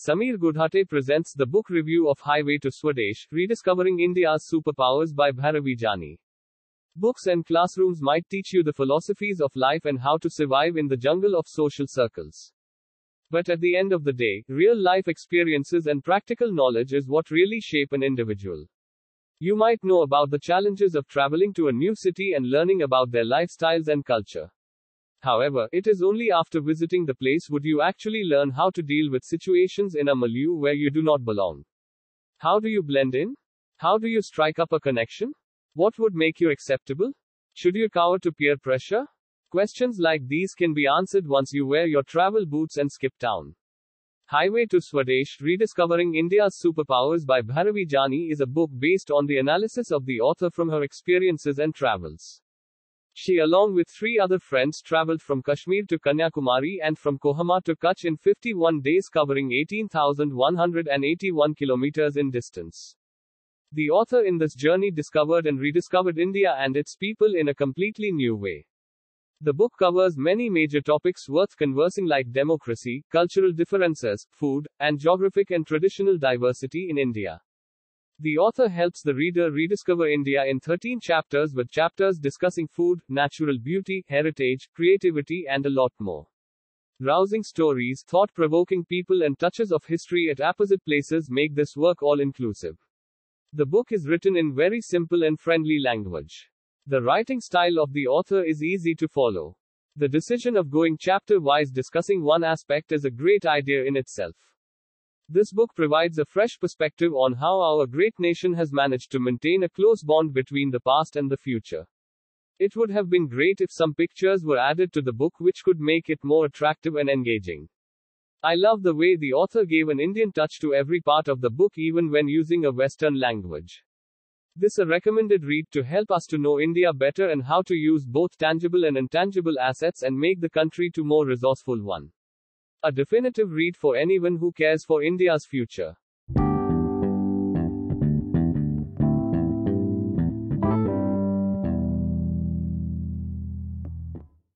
Samir Gudhate presents the book review of Highway to Swadesh, Rediscovering India's Superpowers by Bhairavi Jani. Books and classrooms might teach you the philosophies of life and how to survive in the jungle of social circles. But at the end of the day, real life experiences and practical knowledge is what really shape an individual. You might know about the challenges of traveling to a new city and learning about their lifestyles and culture. However, it is only after visiting the place would you actually learn how to deal with situations in a milieu where you do not belong. How do you blend in? How do you strike up a connection? What would make you acceptable? Should you cower to peer pressure? Questions like these can be answered once you wear your travel boots and skip town. Highway to Swadesh Rediscovering India's Superpowers by Bhairavi Jani is a book based on the analysis of the author from her experiences and travels. She along with three other friends traveled from Kashmir to Kanyakumari and from Kohima to Kutch in 51 days covering 18,181 kilometers in distance. The author in this journey discovered and rediscovered India and its people in a completely new way. The book covers many major topics worth conversing like democracy, cultural differences, food, and geographic and traditional diversity in India. The author helps the reader rediscover India in 13 chapters with chapters discussing food, natural beauty, heritage, creativity, and a lot more. Rousing stories, thought provoking people, and touches of history at opposite places make this work all inclusive. The book is written in very simple and friendly language. The writing style of the author is easy to follow. The decision of going chapter wise discussing one aspect is a great idea in itself. This book provides a fresh perspective on how our great nation has managed to maintain a close bond between the past and the future. It would have been great if some pictures were added to the book which could make it more attractive and engaging. I love the way the author gave an Indian touch to every part of the book even when using a Western language. This is a recommended read to help us to know India better and how to use both tangible and intangible assets and make the country to more resourceful one. A definitive read for anyone who cares for India's future.